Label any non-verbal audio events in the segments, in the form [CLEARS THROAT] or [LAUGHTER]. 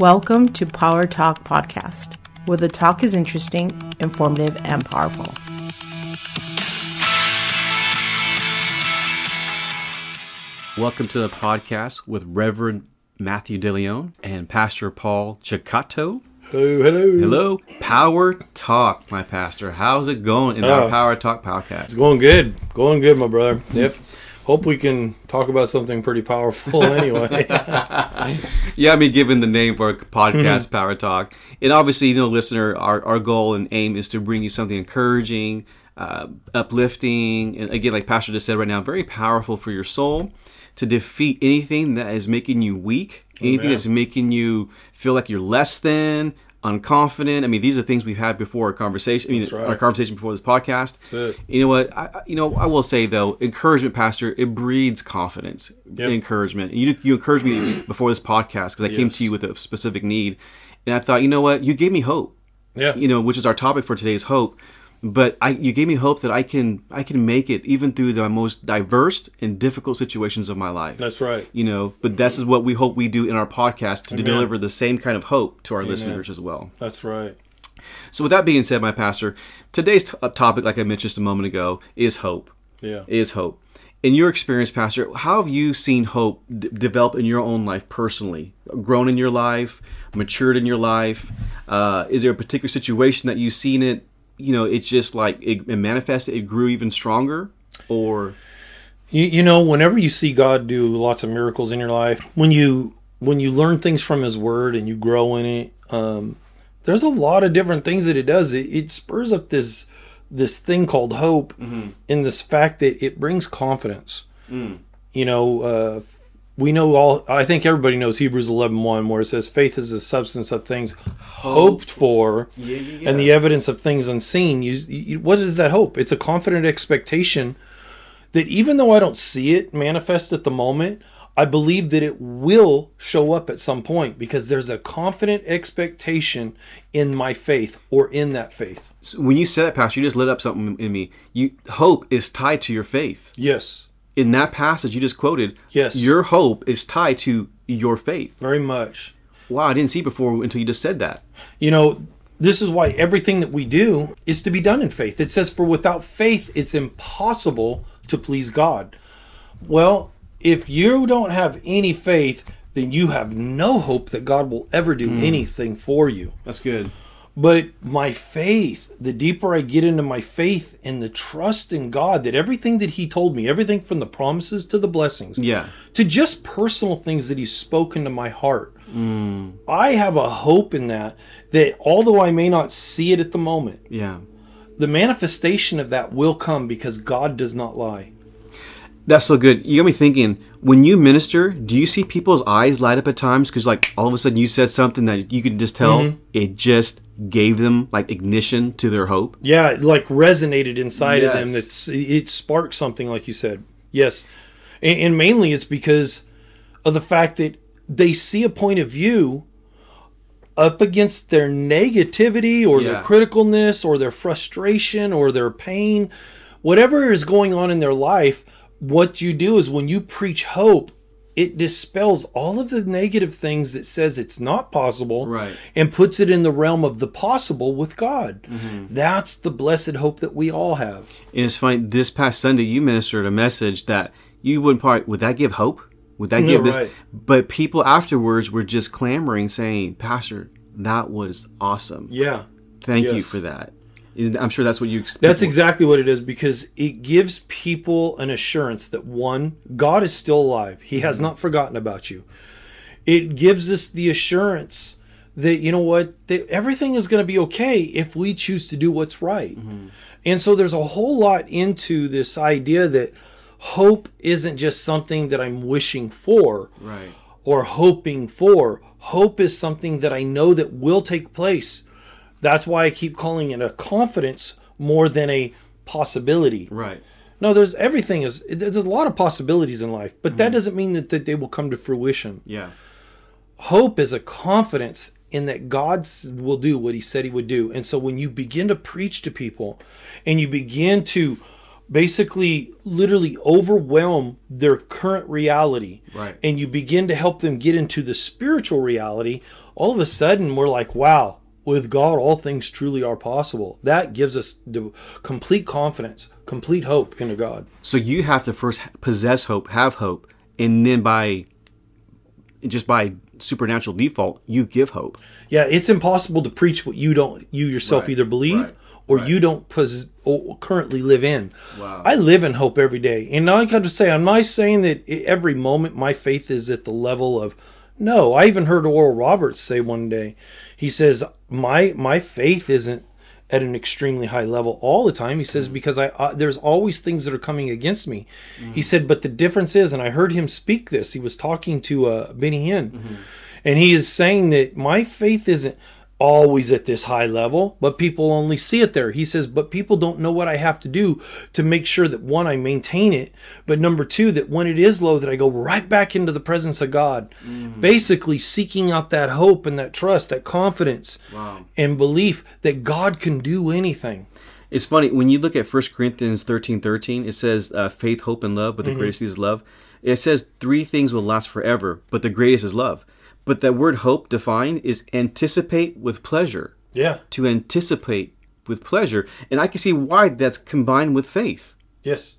Welcome to Power Talk Podcast, where the talk is interesting, informative, and powerful. Welcome to the podcast with Reverend Matthew DeLeon and Pastor Paul Chicato. Hello, hello. Hello, Power Talk, my pastor. How's it going in our Oh. Power Talk podcast? It's going good. Going good, my brother. Yep. Hope we can talk about something pretty powerful [LAUGHS] anyway. Yeah, I mean, given the name for our podcast, Mm-hmm. Power Talk, and obviously, you know, listener, our, our goal and aim is to bring you something encouraging, uh, uplifting, and again, like Pastor just said right now, very powerful for your soul to defeat anything that is making you weak, anything Amen. that's making you feel like you're less than, unconfident. I mean, these are things we've had before our conversation. I mean, right. our conversation before this podcast. You know what? I, you know, I will say though, encouragement, Pastor, it breeds confidence. Yep. Encouragement. You you encouraged me [CLEARS THROAT] before this podcast because I came to you with a specific need, and I thought, you know what? You gave me hope. yeah. You know, which is our topic for today's hope. But I, you gave me hope that I can, I can make it even through the most diverse and difficult situations of my life. That's right. You know, but this is what we hope we do in our podcast to Amen. deliver the same kind of hope to our listeners as well. That's right. So, with that being said, my pastor, today's t- topic, like I mentioned just a moment ago, is hope. Yeah. Is hope. In your experience, Pastor, how have you seen hope d- develop in your own life personally? Grown in your life, matured in your life? Uh, is there a particular situation that you've seen it? You know, it's just like it, it manifested, it grew even stronger, or You, you know, whenever you see God do lots of miracles in your life, when you when you learn things from His Word and you grow in it, um, there's a lot of different things that it does. It, it spurs up this this thing called hope, in this fact that it brings confidence. You know, uh, we know all. I think everybody knows Hebrews 11:1, where it says, "Faith is the substance of things hoped for." and the evidence of things unseen. You, you, what is that hope? It's a confident expectation that even though I don't see it manifest at the moment, I believe that it will show up at some point because there's a confident expectation in my faith or in that faith. So when you said that, Pastor, you just lit up something in me. You hope is tied to your faith. Yes, In that passage you just quoted, Yes. your hope is tied to your faith. very much. Wow, I didn't see before until you just said that. You know, this is why everything that we do is to be done in faith. It says, For without faith, it's impossible to please God. Well, if you don't have any faith, then you have no hope that God will ever do mm. anything for you. That's good. But my faith, the deeper I get into my faith and the trust in God that everything that He told me, everything from the promises to the blessings, Yeah. to just personal things that He's spoken to my heart, I have a hope in that, that although I may not see it at the moment, Yeah. the manifestation of that will come because God does not lie. That's so good. You got me thinking, when you minister, do you see people's eyes light up at times? Because, like, all of a sudden you said something that you could just tell mm-hmm. it just gave them, like, ignition to their hope. Yeah, like resonated inside of them. Yes. That's it sparked something, like you said. Yes, and, and mainly it's because of the fact that they see a point of view up against their negativity or Yeah. their criticalness or their frustration or their pain, whatever is going on in their life. What you do is when you preach hope, it dispels all of the negative things that says it's not possible Right. and puts it in the realm of the possible with God. Mm-hmm. That's the blessed hope that we all have. And it's funny, this past Sunday, you ministered a message that you wouldn't probably, would that give hope? Would that give this? right. But people afterwards were just clamoring, saying, Pastor, that was awesome. Yeah. Thank you for that. Is- I'm sure that's what you. That's exactly what it is because it gives people an assurance that one, God is still alive. He has mm-hmm. not forgotten about you. It gives us the assurance that, you know what, that everything is going to be okay if we choose to do what's right. Mm-hmm. And so there's a whole lot into this idea that hope isn't just something that I'm wishing for. Right. or hoping for. Hope is something that I know that will take place. That's why I keep calling it a confidence more than a possibility. Right. No, there's everything is there's a lot of possibilities in life, but that mm-hmm. doesn't mean that, that they will come to fruition. Yeah. Hope is a confidence in that God will do what he said he would do. And so when you begin to preach to people and you begin to basically literally overwhelm their current reality Right. and you begin to help them get into the spiritual reality all of a sudden we're like wow with god all things truly are possible that gives us the complete confidence complete hope into god So you have to first possess hope, have hope, and then by just by supernatural default, you give hope. yeah it's impossible to preach what you don't you yourself Right, either believe right, or right. you don't pos- or currently live in Wow. i live in hope every day and now i got to say i'm not saying that every moment my faith is at the level of no i even heard oral roberts say one day he says my my faith isn't at an extremely high level all the time. He says because i uh, there's always things that are coming against me. He said but the difference is and i heard him speak this he was talking to uh, benny hinn. And he is saying that my faith isn't always at this high level, but people only see it there. He says, but people don't know what I have to do to make sure that one, I maintain it, but number two, that when it is low, that I go right back into the presence of God, basically seeking out that hope and that trust, that confidence Wow. and belief that God can do anything. It's funny when you look at 1 Corinthians thirteen thirteen. It says uh, faith, hope, and love, but the greatest is love. It says three things will last forever, but the greatest is love. But that word hope defined is anticipate with pleasure. Yeah. To anticipate with pleasure, and I can see why that's combined with faith. Yes.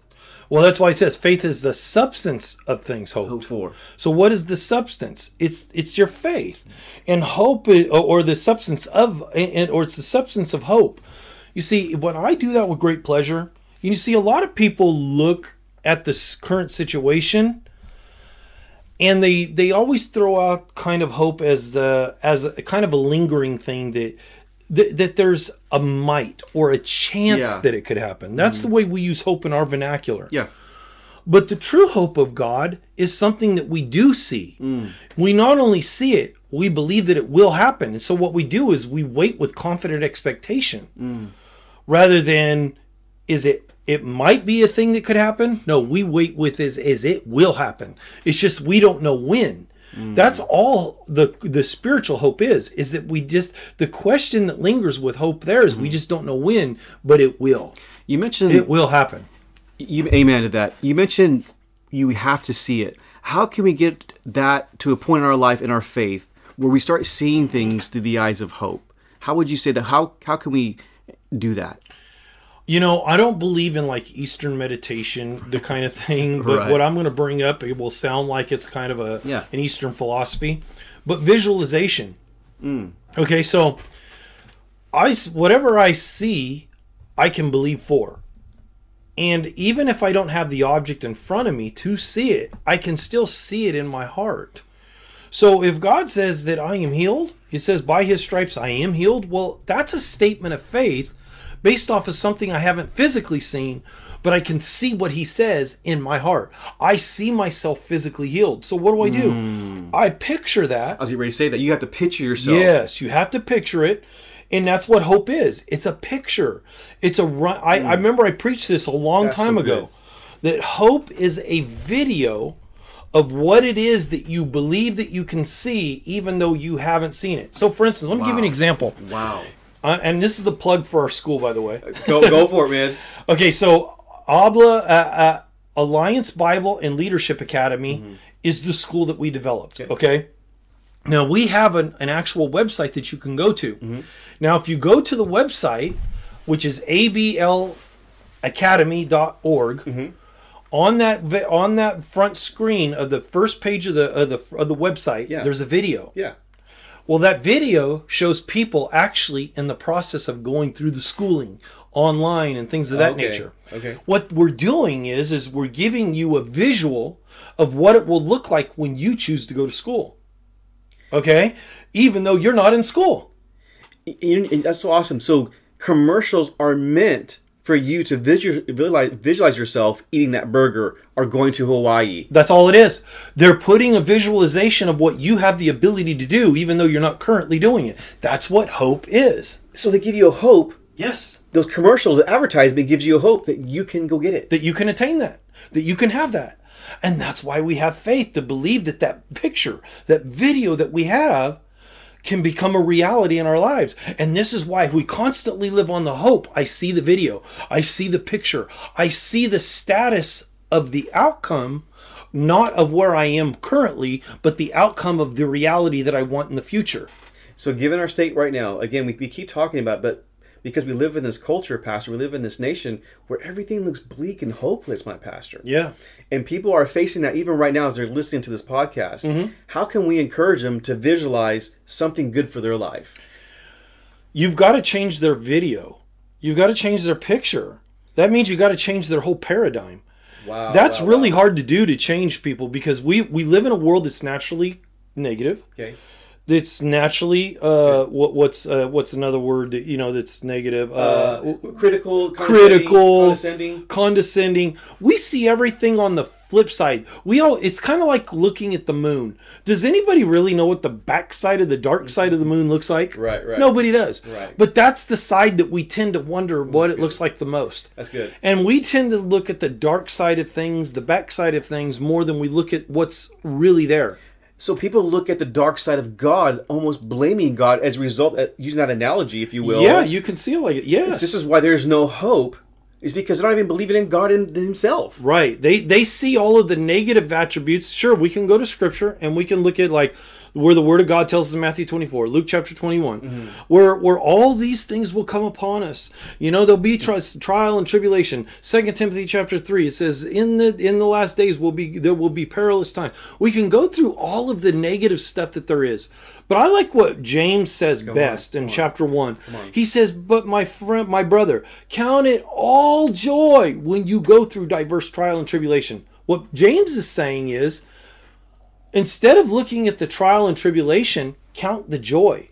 Well, that's why it says faith is the substance of things hoped. Hope for. So what is the substance? It's it's your faith, and hope, i- or the substance of, and or it's the substance of hope. You see, when I do that with great pleasure, you see a lot of people look at this current situation, and they they always throw out kind of hope as the as a kind of a lingering thing that. That, that there's a might or a chance Yeah. that it could happen. That's the mm-hmm. way we use hope in our vernacular. Yeah. But the true hope of God is something that we do see. Mm. We not only see it, we believe that it will happen. And so what we do is we wait with confident expectation mm. rather than is it it might be a thing that could happen. No, we wait with is is it will happen. It's just we don't know when. Hmm. That's all the the spiritual hope is is that we just the question that lingers with hope there is we hmm. just don't know when, but it will. You mentioned It will happen. you amen to that. You mentioned you have to see it. How can we get that to a point in our life in our faith where we start seeing things through the eyes of hope? How would you say that? How how can we do that? You know, I don't believe in like Eastern meditation, the kind of thing. But Right. what I'm going to bring up, it will sound like it's kind of a Yeah. an Eastern philosophy, but visualization. Mm. Okay, so I whatever I see, I can believe for, and even if I don't have the object in front of me to see it, I can still see it in my heart. So if God says that I am healed, He says by His stripes I am healed. Well, that's a statement of faith based off of something I haven't physically seen, but I can see what He says in my heart. I see myself physically healed. So what do I do? Hmm. I picture that. I was getting ready to say that. You have to picture yourself. Yes, you have to picture it. And that's what hope is. It's a picture. It's a run. I, I hmm. remember I preached this a long That's time so ago. That hope is a video of what it is that you believe that you can see, even though you haven't seen it. So, for instance, let me give you an example. Wow. Uh, and this is a plug for our school, by the way. [LAUGHS] Go go for it, man. [LAUGHS] Okay, so Abla uh, uh, Alliance Bible and Leadership Academy Mm-hmm. is the school that we developed. Okay. Now we have an, an actual website that you can go to. Mm-hmm. Now, if you go to the website, which is ablacademy.org, Mm-hmm. on that on that front screen of the first page of the of the of the website, Yeah. there's a video. Yeah. Well, that video shows people actually in the process of going through the schooling online and things of that Okay, nature. okay. What we're doing is is we're giving you a visual of what it will look like when you choose to go to school. Okay? Even though you're not in school. And- that's so awesome. So commercials are meant for you to visualize, visualize yourself eating that burger or going to Hawaii. That's all it is. They're putting a visualization of what you have the ability to do even though you're not currently doing it. That's what hope is. So they give you a hope. Yes. Those commercials, the advertisement gives you a hope that you can go get it. that you can attain that, that you can have that. And that's why we have faith to believe that that picture, that video that we have, can become a reality in our lives. And this is why we constantly live on the hope. I see the video, I see the picture, I see the status of the outcome, not of where I am currently, but the outcome of the reality that I want in the future. So, given our state right now, again, we, we keep talking about, but because we live in this culture, Pastor, we live in this nation where everything looks bleak and hopeless, my pastor. Yeah. And people are facing that even right now as they're listening to this podcast. Mm-hmm. How can we encourage them to visualize something good for their life? You've got to change their video. You've got to change their picture. That means you got to change their whole paradigm. Wow. That's wow, really wow. hard to do to change people because we we live in a world that's naturally negative. Okay. That's naturally uh, what what's uh, what's another word that you know that's negative. Uh, critical, critical, condescending. condescending. We see everything on the flip side. We all it's kind of like looking at the moon. Does anybody really know what the backside of the dark side of the moon looks like? Right, right. Nobody does. Right. But that's the side that we tend to wonder what it looks like the most. That's good. And we tend to look at the dark side of things, the backside of things, more than we look at what's really there. So people look at the dark side of God, almost blaming God as a result, uh, using that analogy, if you will. Yeah, you can see it like it. Yes. This is why there's no hope, is because they're not even believing in God in Himself. Right. They they see all of the negative attributes. Sure, we can go to scripture and we can look at like where the word of God tells us in Matthew 24, Luke chapter 21, where where all these things will come upon us. You know, there'll be tri- trial and tribulation. Second Timothy chapter 3, it says in the in the last days will be there will be perilous time. We can go through all of the negative stuff that there is. But I like what James says best in chapter 1. He says, "But my friend, my brother, count it all joy when you go through diverse trial and tribulation." What James is saying is instead of looking at the trial and tribulation, count the joy.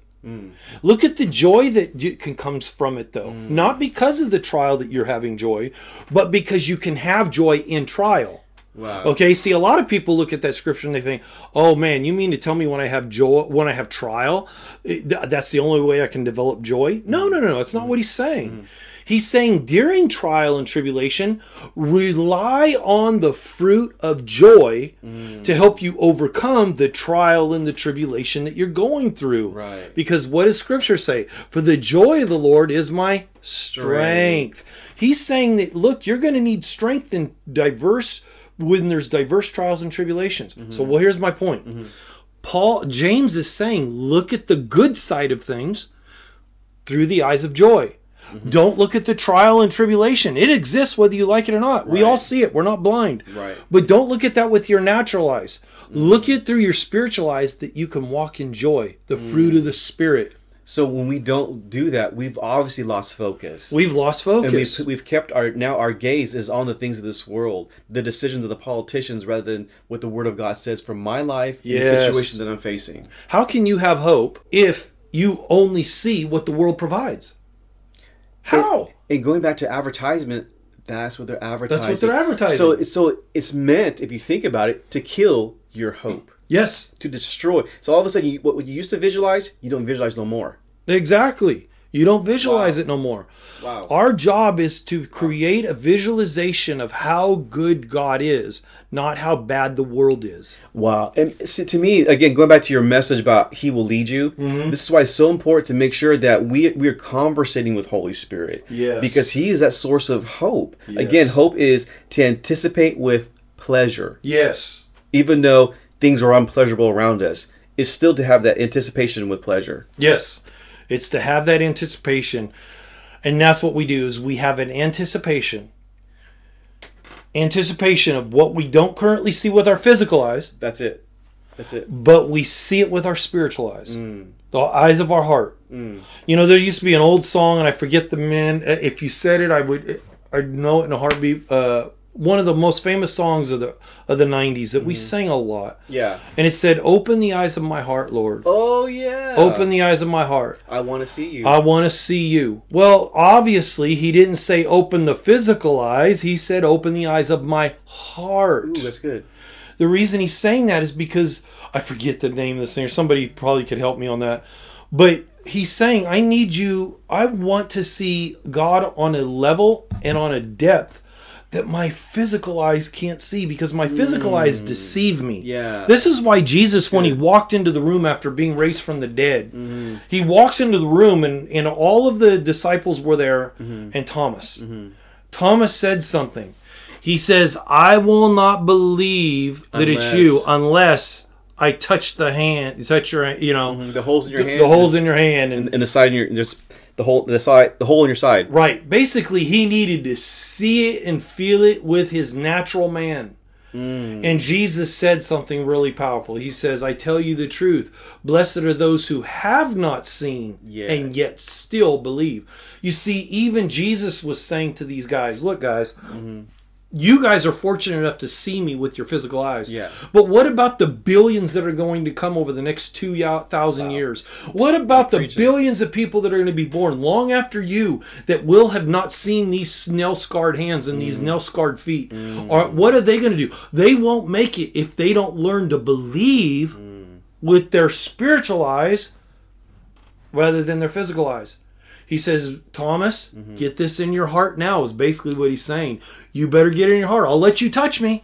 Look at the joy that can comes from it though. Mm. Not because of the trial that you're having joy, but because you can have joy in trial. Wow. Okay, see a lot of people look at that scripture and they think, "Oh man, you mean to tell me when I have joy, when I have trial, eh, th- that's the only way I can develop joy?" No, no, no, no. That's not mm. what he's saying. Mm. He's saying during trial and tribulation, rely on the fruit of joy mm. to help you overcome the trial and the tribulation that you're going through. Right. Because what does scripture say? For the joy of the Lord is my strength. He's saying that look, you're going to need strength in diverse when there's diverse trials and tribulations. So mm-hmm. well here's my point. Mm-hmm. Paul James is saying look at the good side of things through the eyes of joy. Mm-hmm. Don't look at the trial and tribulation. It exists whether you like it or not. We all see it. We're not blind. Right. But don't look at that with your natural eyes. Look mm-hmm. at through your spiritual eyes that you can walk in joy, the mm. fruit of the spirit. So when we don't do that, we've obviously lost focus. We've lost and focus. we've, we've kept our now our gaze is on the things of this world, the decisions of the politicians, rather than what the Word of God says for my life and the Yes. situation that I'm facing. How can you have hope if you only see what the world provides? How? And going back to advertisement, that's what they're advertising. That's what they're advertising. So it's so it's meant, if you think about it, to kill your hope, Yes, to destroy. So all of a sudden, you, what you used to visualize, you don't visualize no more. exactly. You don't visualize Wow. it no more. Wow. Our job is to create a visualization of how good God is, not how bad the world is. Wow. And so to me, again, going back to your message about He will lead you, Mm-hmm. this is why it's so important to make sure that we we're conversating with Holy Spirit. Yes. Because He is that source of hope. Yes. Again, hope is to anticipate with pleasure, Yes. even though things are unpleasurable around us. Is still to have that anticipation with pleasure. Yes. It's to have that anticipation. And that's what we do is we have an anticipation. Anticipation of what we don't currently see with our physical eyes, That's it. That's it. but we see it with our spiritual eyes. The eyes of our heart. You know, there used to be an old song and I forget the man uh, if you said it I would I'd know it in a heartbeat. Uh one of the most famous songs of the of the 90s that we mm-hmm. sang a lot. Yeah. And it said, "Open the eyes of my heart, Lord. Oh yeah. Open the eyes of my heart." I want to see you. I want to see you. Well, obviously, he didn't say open the physical eyes. He said open the eyes of my heart. Ooh, that's good. the reason he's saying that is because I forget the name of the singer. Somebody probably could help me on that. But he's saying, I need you, I want to see God on a level and on a depth that my physical eyes can't see because my physical eyes hmm. deceive me. Yeah. This is why Jesus, when he walked into the room after being raised from the dead, mm-hmm. he walks into the room and, and all of the disciples were there mm-hmm. and Thomas. Mm-hmm. Thomas said something. He says, I will not believe that it's you unless I touch the hand, touch your, you know, The holes in your hand. the holes in your hand and and the side in your there's the hole the side the hole in your side. Right. Basically, he needed to see it and feel it with his natural man. Mm. And Jesus said something really powerful. He says, I tell you the truth. Blessed are those who have not seen Yeah. and yet still believe. You see, even Jesus was saying to these guys, Look, guys, mm-hmm. You guys are fortunate enough to see me with your physical eyes. Yeah. But what about the billions that are going to come over the next two ya- thousand years? What about the billions of people that are going to be born long after you that will have not seen these nail scarred hands and Mm. these nail scarred feet? Or what are they going to do? They won't make it if they don't learn to believe Mm. with their spiritual eyes rather than their physical eyes. He says, Thomas, Mm-hmm. get this in your heart now, is basically what he's saying. You better get it in your heart. I'll let you touch me.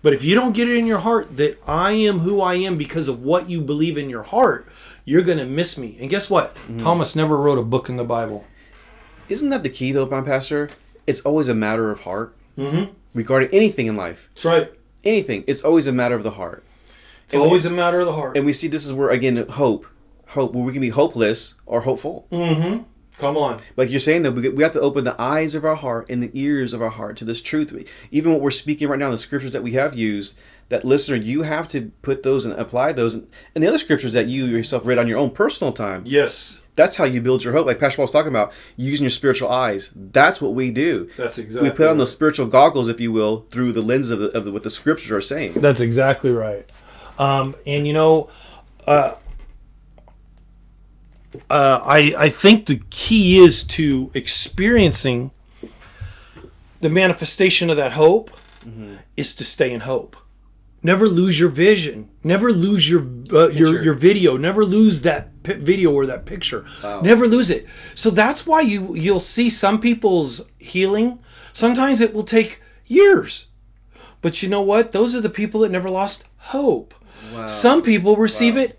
But if you don't get it in your heart that I am who I am because of what you believe in your heart, you're going to miss me. And guess what? Mm-hmm. Thomas never wrote a book in the Bible. Isn't that the key though, my pastor? It's always a matter of heart. Mm-hmm. Regarding anything in life. That's right. Anything. It's always a matter of the heart. It's always a matter of the heart. And we see this is where again hope. Hope where we can be hopeless or hopeful. Come on. Like you're saying, though, we we have to open the eyes of our heart and the ears of our heart to this truth. Even what we're speaking right now, the scriptures that we have used, that listener, you have to put those and apply those. And the other scriptures that you yourself read on your own personal time, Yes. that's how you build your hope. Like Pastor Paul's talking about, using your spiritual eyes. That's what we do. That's exactly We put on right. those spiritual goggles, if you will, through the lens of, the, of the, what the scriptures are saying. That's exactly right. Um, and you know, uh, uh, I I think the key is to experiencing the manifestation of that hope is to stay in hope. Never lose your vision. Never lose your uh, your your video. Never lose that pi- video or that picture. Never lose it. So that's why you you'll see some people's healing. Sometimes it will take years. But you know what? Those are the people that never lost hope. Some people receive it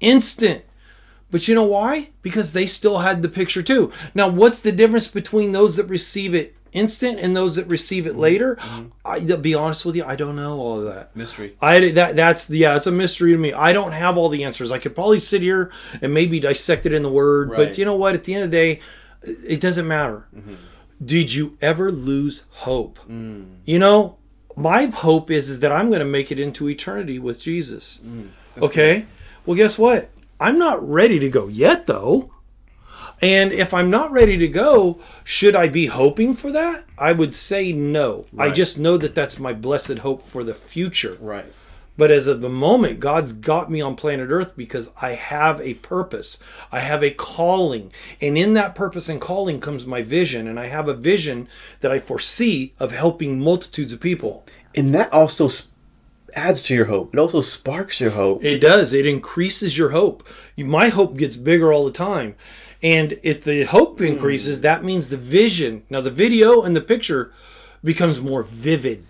instant. But you know why? Because they still had the picture too. Now, what's the difference between those that receive it instant and those that receive it mm-hmm. later? Mm-hmm. I, to be honest with you, I don't know all of that. Mystery. I that that's yeah, it's a mystery to me. I don't have all the answers. I could probably sit here and maybe dissect it in the word, Right. but you know what? At the end of the day, it doesn't matter. Mm-hmm. Did you ever lose hope? Mm. You know, my hope is is that I'm going to make it into eternity with Jesus. Mm. okay? Well, guess what? I'm not ready to go yet though. And if I'm not ready to go, should I be hoping for that? I would say no. I just know that that's my blessed hope for the future. Right. But as of the moment, God's got me on planet Earth because I have a purpose. I have a calling. And in that purpose and calling comes my vision. And I have a vision that I foresee of helping multitudes of people. And that also adds to your hope. It also sparks your hope. It does. It increases your hope. My hope gets bigger all the time. And if the hope increases, that means the vision. Now, the video and the picture becomes more vivid.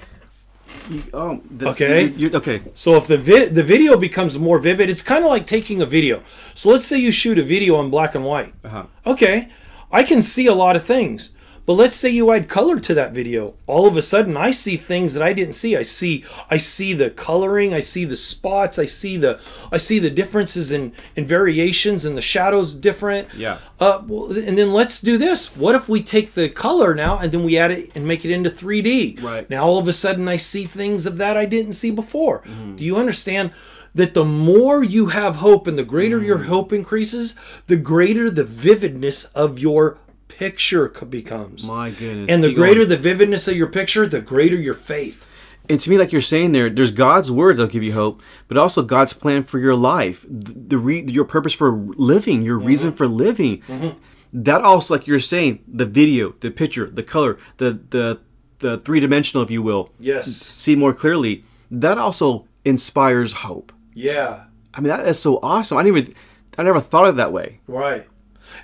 Oh, that's, Okay. you- you're- okay. So if the vi- the video becomes more vivid, it's kind of like taking a video. So let's say you shoot a video in black and white. Uh-huh. Okay, I can see a lot of things. But let's say you add color to that video. All of a sudden I see things that I didn't see. I see I see the coloring, I see the spots, I see the I see the differences in in variations and the shadows different. Yeah. Uh well, and then let's do this. What if we take the color now and then we add it and make it into 3D? Right. Now all of a sudden I see things of that I didn't see before. Mm-hmm. Do you understand that the more you have hope and the greater your Mm-hmm. hope increases, the greater the vividness of your picture becomes. My goodness. and the Keep greater going. the vividness of your picture, the greater your faith. And to me, like you're saying there, there's God's word that'll give you hope, but also God's plan for your life, the, the re, your purpose for living, your mm-hmm. reason for living. Mm-hmm. That also, like you're saying, the video, the picture, the color, the the the three dimensional, if you will, Yes. see more clearly. That also inspires hope. Yeah. I mean, that is so awesome. I didn't even, I never thought of it that way. Right.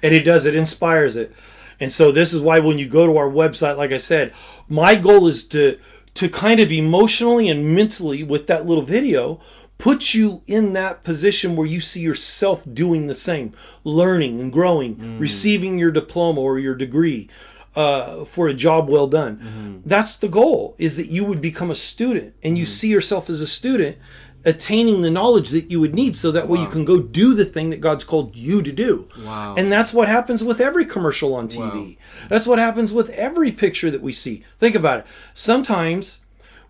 And it does, it inspires it. And so this is why when you go to our website, like I said, my goal is to to kind of emotionally and mentally with that little video put you in that position where you see yourself doing the same, learning and growing, mm. receiving your diploma or your degree uh, for a job well done. Mm-hmm. That's the goal: is that you would become a student and you mm-hmm. see yourself as a student. Attaining the knowledge that you would need so that way you can go do the thing that God's called you to do. Wow. And that's what happens with every commercial on TV. That's what happens with every picture that we see. Think about it. Sometimes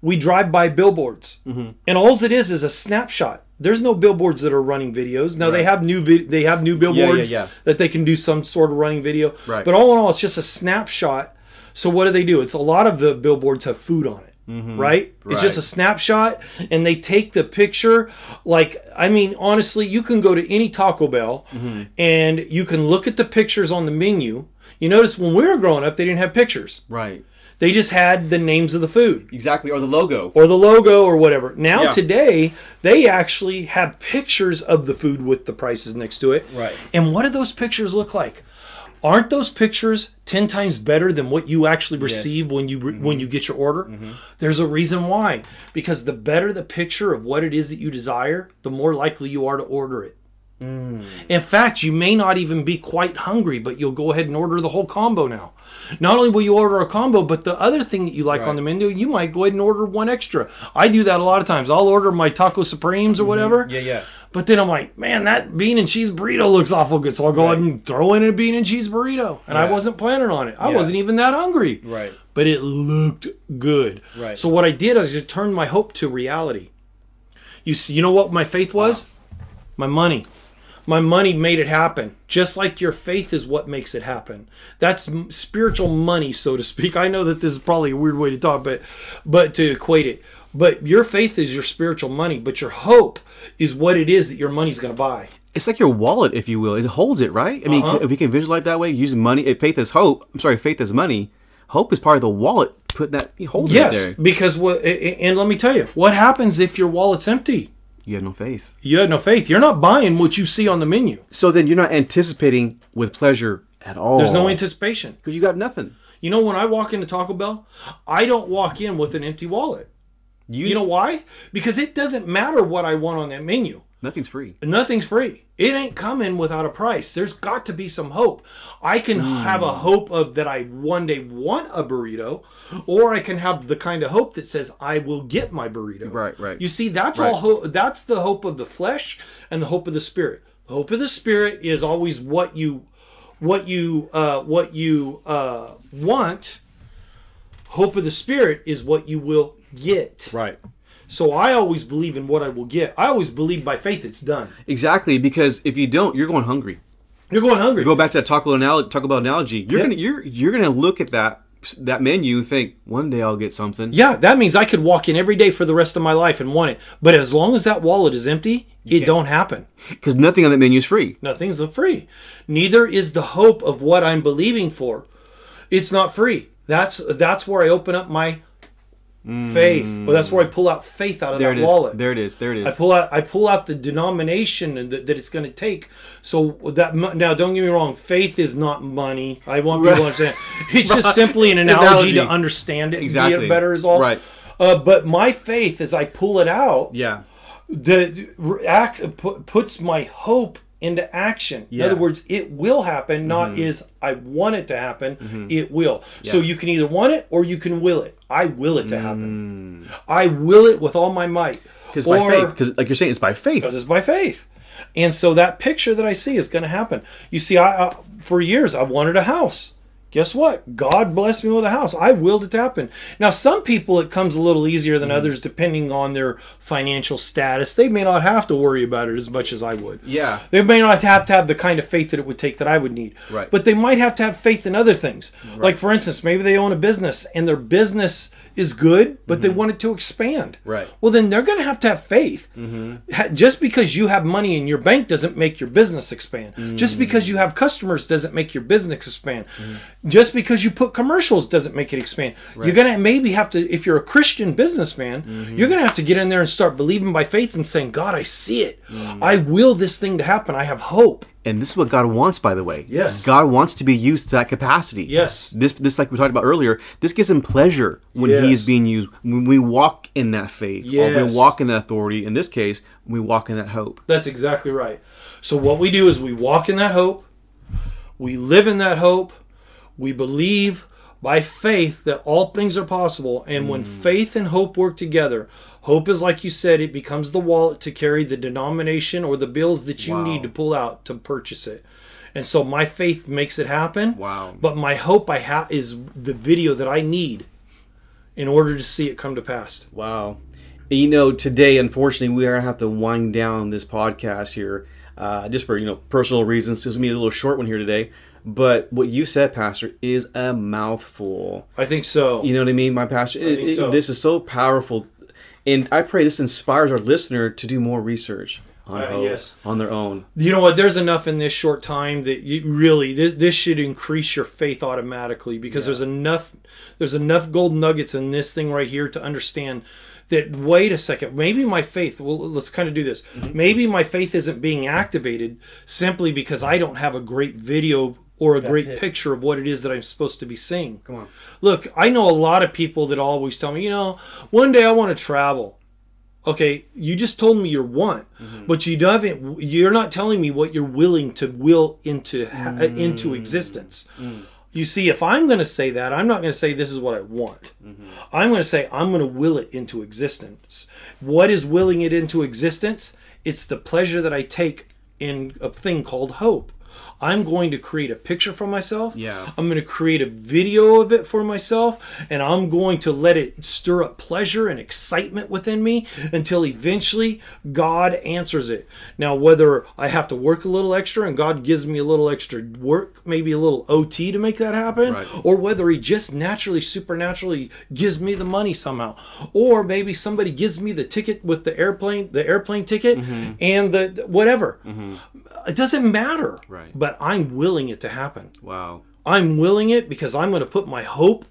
we drive by billboards, Mm-hmm. and all it is is a snapshot. There's no billboards that are running videos. Now they have new vid- they have new billboards yeah. that they can do some sort of running video. Right. But all in all, it's just a snapshot. So what do they do? It's a lot of the billboards have food on it. Mm-hmm. Right? It's just a snapshot and they take the picture like I mean honestly you can go to any Taco Bell mm-hmm. and you can look at the pictures on the menu. You notice when we were growing up they didn't have pictures. Right. They just had the names of the food Exactly. Or the logo. or the logo or whatever. Now Yeah. today they actually have pictures of the food with the prices next to it. Right. And what do those pictures look like? Aren't those pictures 10 times better than what you actually receive when you Mm-hmm. when you get your order? There's a reason why. Because the better the picture of what it is that you desire, the more likely you are to order it. Mm. In fact, you may not even be quite hungry, but you'll go ahead and order the whole combo now. Not only will you order a combo, but the other thing that you like on the menu, you might go ahead and order one extra. I do that a lot of times. I'll order my taco supremes or whatever. Mm-hmm. Yeah, yeah. But then I'm like, man, that bean and cheese burrito looks awful good. So I'll go ahead and throw in a bean and cheese burrito. And I wasn't planning on it. I Yeah. wasn't even that hungry. Right. But it looked good. Right. So what I did is I just turned my hope to reality. You see, you know what my faith was? My money. My money made it happen. Just like your faith is what makes it happen. That's spiritual money, so to speak. I know that this is probably a weird way to talk, but but to equate it. But your faith is your spiritual money, but your hope is what it is that your money's going to buy. It's like your wallet, if you will. It holds it, right? I mean, Uh-huh. if we can visualize that way, using money, if faith is hope. I'm sorry, faith is money. Hope is part of the wallet. Put that, you hold it Yes, because what? And let me tell you, what happens if your wallet's empty? You have no faith. You have no faith. You're not buying what you see on the menu. So then you're not anticipating with pleasure at all. There's no anticipation. because you got nothing. You know, when I walk into Taco Bell, I don't walk in with an empty wallet. You, You know why? Because it doesn't matter what I want on that menu. nothing's free. Nothing's free. It ain't coming without a price. There's got to be some hope. I can have a hope of that I one day want a burrito, or I can have the kind of hope that says I will get my burrito. Right, right. You see, that's Right. all. Ho- that's the hope of the flesh and the hope of the spirit. The hope of the spirit is always what you, what you, uh, what you uh, want. Hope of the spirit is what you will get. Right. So I always believe in what I will get. I always believe by faith it's done. Exactly, because if you don't, you're going hungry. You're going hungry. Go back to that Taco analogy. Taco Bell analogy. You're Yeah. gonna you're you're gonna look at that that menu and think one day I'll get something. Yeah, that means I could walk in every day for the rest of my life and want it. But as long as that wallet is empty, it can't. don't happen. Because nothing on that menu is free. Nothing's free. Neither is the hope of what I'm believing for. It's not free. That's that's where I open up my faith. Well, that's where I pull out faith out of There that it is. wallet. There it is. There it I pull out I pull out the denomination that, that it's going to take. So that now, don't get me wrong. Faith is not money. I want people to understand. It's just [LAUGHS] simply an analogy, Analogy. to understand it and Exactly. be it better is all. Right. Uh, but my faith, as I pull it out, Yeah. the act pu- puts my hope into action. Yeah. In other words, it will happen. Not mm-hmm. is I want it to happen. Mm-hmm. It will. So you can either want it or you can will it. I will it to happen. Mm. I will it with all my might. Because by faith. Because like you're saying, it's by faith. because it's by faith. And so that picture that I see is going to happen. You see, I, I for years I wanted a house. Guess what? God blessed me with a house. I willed it to happen. Now, some people it comes a little easier Mm-hmm. than others depending on their financial status. They may not have to worry about it as much as I would. Yeah. They may not have to have the kind of faith that it would take that I would need. Right. But they might have to have faith in other things. Like, for instance, maybe they own a business and their business is good, but they mm-hmm. want it to expand. Mm-hmm. Right. Well, then they're going to have to have faith. Mm-hmm. Ha- Just because you have money in your bank doesn't make your business expand. Just mm-hmm. because you have customers doesn't make your business expand. Just because you put commercials doesn't make it expand. You're going to maybe have to, if you're a Christian businessman, you're going to have to get in there and start believing by faith and saying, God, I see it. I will this thing to happen. I have hope. And this is what God wants, by the way. Yes. God wants to be used to that capacity. Yes. This, this, like we talked about earlier, this gives him pleasure when Yes. he is being used. When we walk in that faith, or Yes. we walk in that authority. In this case, we walk in that hope. That's exactly right. So what we do is we walk in that hope, we live in that hope, we believe by faith that all things are possible, and Mm. when faith and hope work together, hope is like you said, it becomes the wallet to carry the denomination or the bills that you Wow. need to pull out to purchase it. And so my faith makes it happen. Wow. But my hope I have is the video that I need in order to see it come to pass. Wow. You know, today, unfortunately, we are gonna have to wind down this podcast here, uh, just for you know personal reasons. So it's gonna be a little short one here today. But what you said, Pastor, is a mouthful. I think so. You know what I mean, my pastor? It- so. This is so powerful. And I pray this inspires our listener to do more research on Uh, hope, yes. on their own. you know what there's enough in this short time that you really this, this should increase your faith automatically because there's enough there's enough gold nuggets in this thing right here to understand that wait a second maybe my faith well let's kind of do this maybe my faith isn't being activated simply because i don't have a great video or a great it. picture of what it is that i'm supposed to be seeing Come on. Look, I know a lot of people that always tell me, you know, one day I want to travel. Okay, you just told me your want, mm-hmm. but you haven't. You're not telling me what you're willing to will into ha- uh, into mm. existence. Mm. You see, if I'm going to say that, I'm not going to say this is what I want. Mm-hmm. I'm going to say I'm going to will it into existence. What is willing it into existence? It's the pleasure that I take in a thing called hope. I'm going to create a picture for myself. Yeah. I'm going to create a video of it for myself and I'm going to let it stir up pleasure and excitement within me until eventually God answers it. Now, whether I have to work a little extra and God gives me a little extra work, maybe a little OT to make that happen, Right. or whether He just naturally, supernaturally gives me the money somehow, or maybe somebody gives me the ticket with the airplane, the airplane ticket, mm-hmm. and the the- whatever. Mm-hmm. It doesn't matter. Right. But I'm willing it to happen. Wow. I'm willing it because I'm going to put my hope.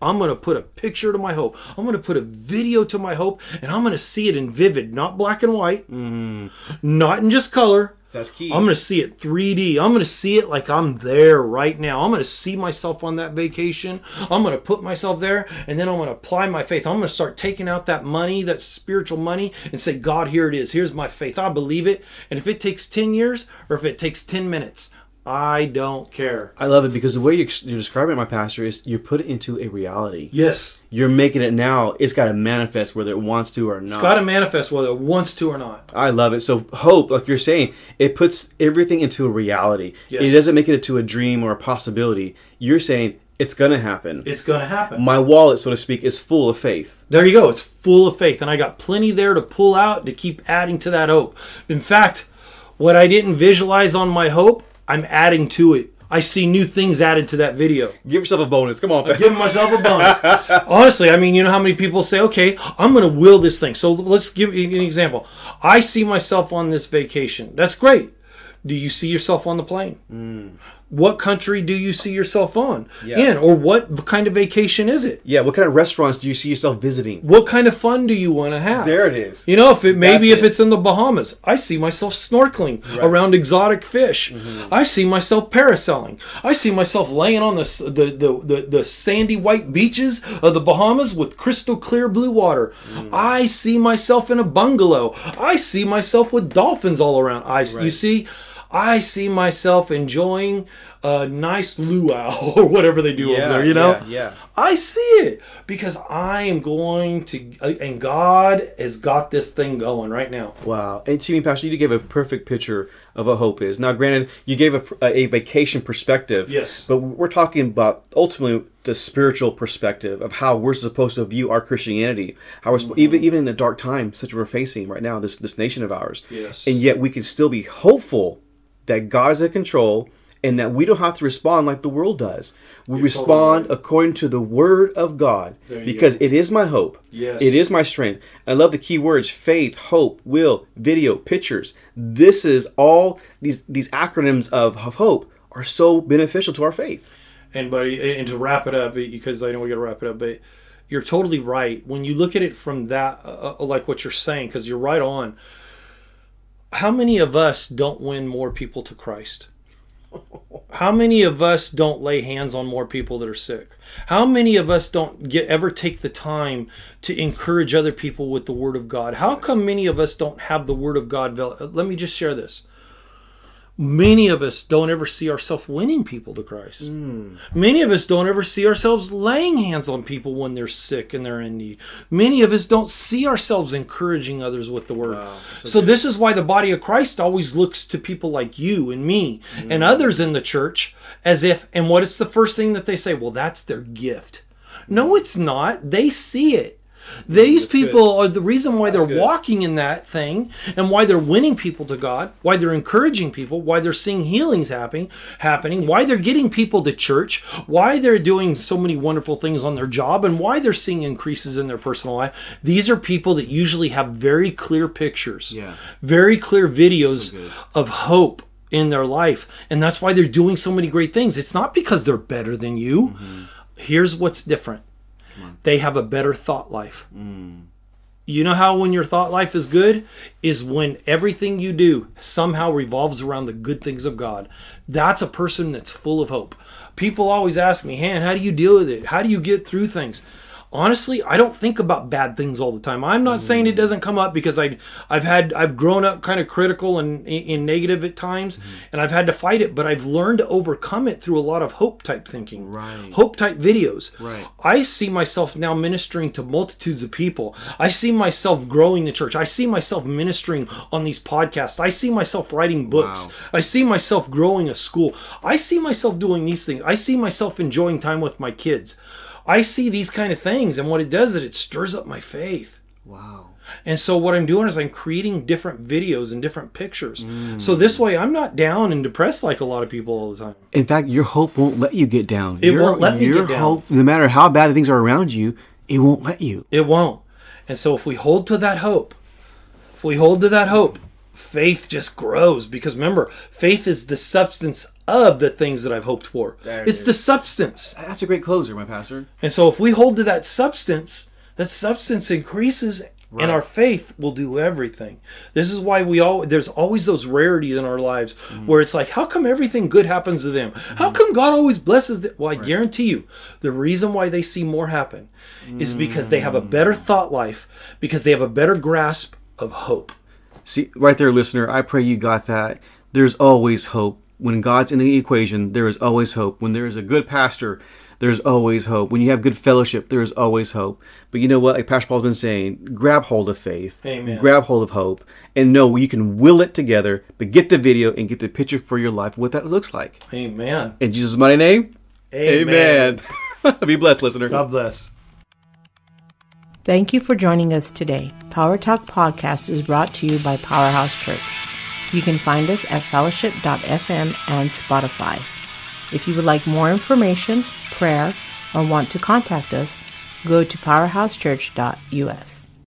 I'm going to put a picture to my hope. I'm going to put a video to my hope, and I'm going to see it in vivid, not black and white, mm-hmm. not in just color. That's key. I'm going to see it 3D. I'm going to see it like I'm there right now. I'm going to see myself on that vacation. I'm going to put myself there and then I'm going to apply my faith. I'm going to start taking out that money, that spiritual money, and say, God, here it is. Here's my faith. I believe it. And if it takes 10 years or if it takes 10 minutes, I don't care. I love it because the way you're, you're describing it, my pastor, is you put it into a reality. Yes. You're making it now. It's got to manifest whether it wants to or not. It's got to manifest whether it wants to or not. I love it. So hope, like you're saying, it puts everything into a reality. Yes. It doesn't make it into a dream or a possibility. You're saying it's going to happen. It's going to happen. My wallet, so to speak, is full of faith. There you go. It's full of faith. And I got plenty there to pull out to keep adding to that hope. In fact, what I didn't visualize on my hope, I'm adding to it. I see new things added to that video. Give yourself a bonus. Come on, I'm Giving myself a bonus. [LAUGHS] Honestly, I mean, you know how many people say, okay, I'm going to will this thing. So let's give you an example. I see myself on this vacation. That's great. Do you see yourself on the plane? Hmm. What country do you see yourself on Yeah. in? Or what kind of vacation is it? Yeah, what kind of restaurants do you see yourself visiting? What kind of fun do you want to have? There it is. You know, if it maybe That's if it. it's in the Bahamas, I see myself snorkeling around exotic fish. Mm-hmm. I see myself parasailing. I see myself laying on the, the the, the the sandy white beaches of the Bahamas with crystal clear blue water. Mm. I see myself in a bungalow. I see myself with dolphins all around. I you see. I see myself enjoying a nice luau [LAUGHS] or whatever they do over there, you know? yeah, yeah. I see it because I am going to, uh, and God has got this thing going right now. Wow. And to me, Pastor, you gave a perfect picture of what hope is. Now, granted, you gave a, a vacation perspective. Yes. But we're talking about ultimately the spiritual perspective of how we're supposed to view our Christianity. How we're sp- mm-hmm. even even in the dark time such as we're facing right now, this this nation of ours. Yes. And yet we can still be hopeful that God's in control and that we don't have to respond like the world does. We respond totally according to the word of God because it is my hope. Yes. It is my strength. I love the key words faith, hope, will, video, pictures. This is all these these acronyms of, of hope are so beneficial to our faith. And buddy, and to wrap it up, because I know we got to wrap it up, but you're totally right. When you look at it from that, uh, uh, like what you're saying, because you're right on. How many of us don't win more people to Christ? How many of us don't lay hands on more people that are sick? How many of us don't get ever take the time to encourage other people with the word of God? How come many of us don't have the word of God? Let me just share this many of us don't ever see ourselves winning people to Christ. Mm. Many of us don't ever see ourselves laying hands on people when they're sick and they're in need. Many of us don't see ourselves encouraging others with the word. Wow, so, so this is why the body of Christ always looks to people like you and me mm. and others in the church as if, and what is the first thing that they say? Well, that's their gift. No, it's not. They see it. These That's people good. are the reason why That's they're good. walking in that thing and why they're winning people to God, why they're encouraging people, why they're seeing healings happening, happening, why they're getting people to church, why they're doing so many wonderful things on their job, and why they're seeing increases in their personal life. These are people that usually have very clear pictures, yeah. very clear videos so of hope in their life. And that's why they're doing so many great things. It's not because they're better than you. Mm-hmm. Here's what's different they have a better thought life. Mm. You know how when your thought life is good is when everything you do somehow revolves around the good things of God. That's a person that's full of hope. People always ask me, "Han, how do you deal with it? How do you get through things?" Honestly, I don't think about bad things all the time. I'm not mm. saying it mm. doesn't come up because I I've had I've grown up kind of critical and in negative at times, mm. and I've had to fight it. But I've learned to overcome it through a lot of hope type thinking, right. hope type videos. Right. I see myself now ministering to multitudes of people. I see myself growing the church. I see myself ministering on these podcasts. I see myself writing books. Wow. I see myself growing a school. I see myself doing these things. I see myself enjoying time with my kids. I see these kind of things, and what it does is it stirs up my faith. Wow. And so what I'm doing is I'm creating different videos and different pictures. Mm. So this way I'm not down and depressed like a lot of people all the time. In fact, your hope won't let you get down. It your, won't let me your get down. Hope, no matter how bad things are around you, it won't let you. It won't. And so if we hold to that hope, if we hold to that hope, faith just grows because remember, faith is the substance of the things that I've hoped for. There it's the substance. That's a great closer, my pastor. And so if we hold to that substance, that substance increases Right. and our faith will do everything. This is why we all there's always those rarities in our lives mm-hmm. where it's like, how come everything good happens to them? Mm-hmm. How come God always blesses them? Well, I right. guarantee you, the reason why they see more happen mm-hmm. is because they have a better mm. thought life, because they have a better grasp of hope. See, right there, listener, I pray you got that. There's always hope when God's in the equation, there is always hope. When there is a good pastor, there's always hope. When you have good fellowship, there is always hope. But you know what? Like Pastor Paul's been saying, grab hold of faith, Amen. grab hold of hope, and know you can will it together. But get the video and get the picture for your life, what that looks like. Amen. In Jesus' mighty name, Amen. Amen. [LAUGHS] Be blessed, listener. God bless. Thank you for joining us today. Power Talk Podcast is brought to you by Powerhouse Church. You can find us at fellowship.fm and Spotify. If you would like more information, prayer, or want to contact us, go to powerhousechurch.us.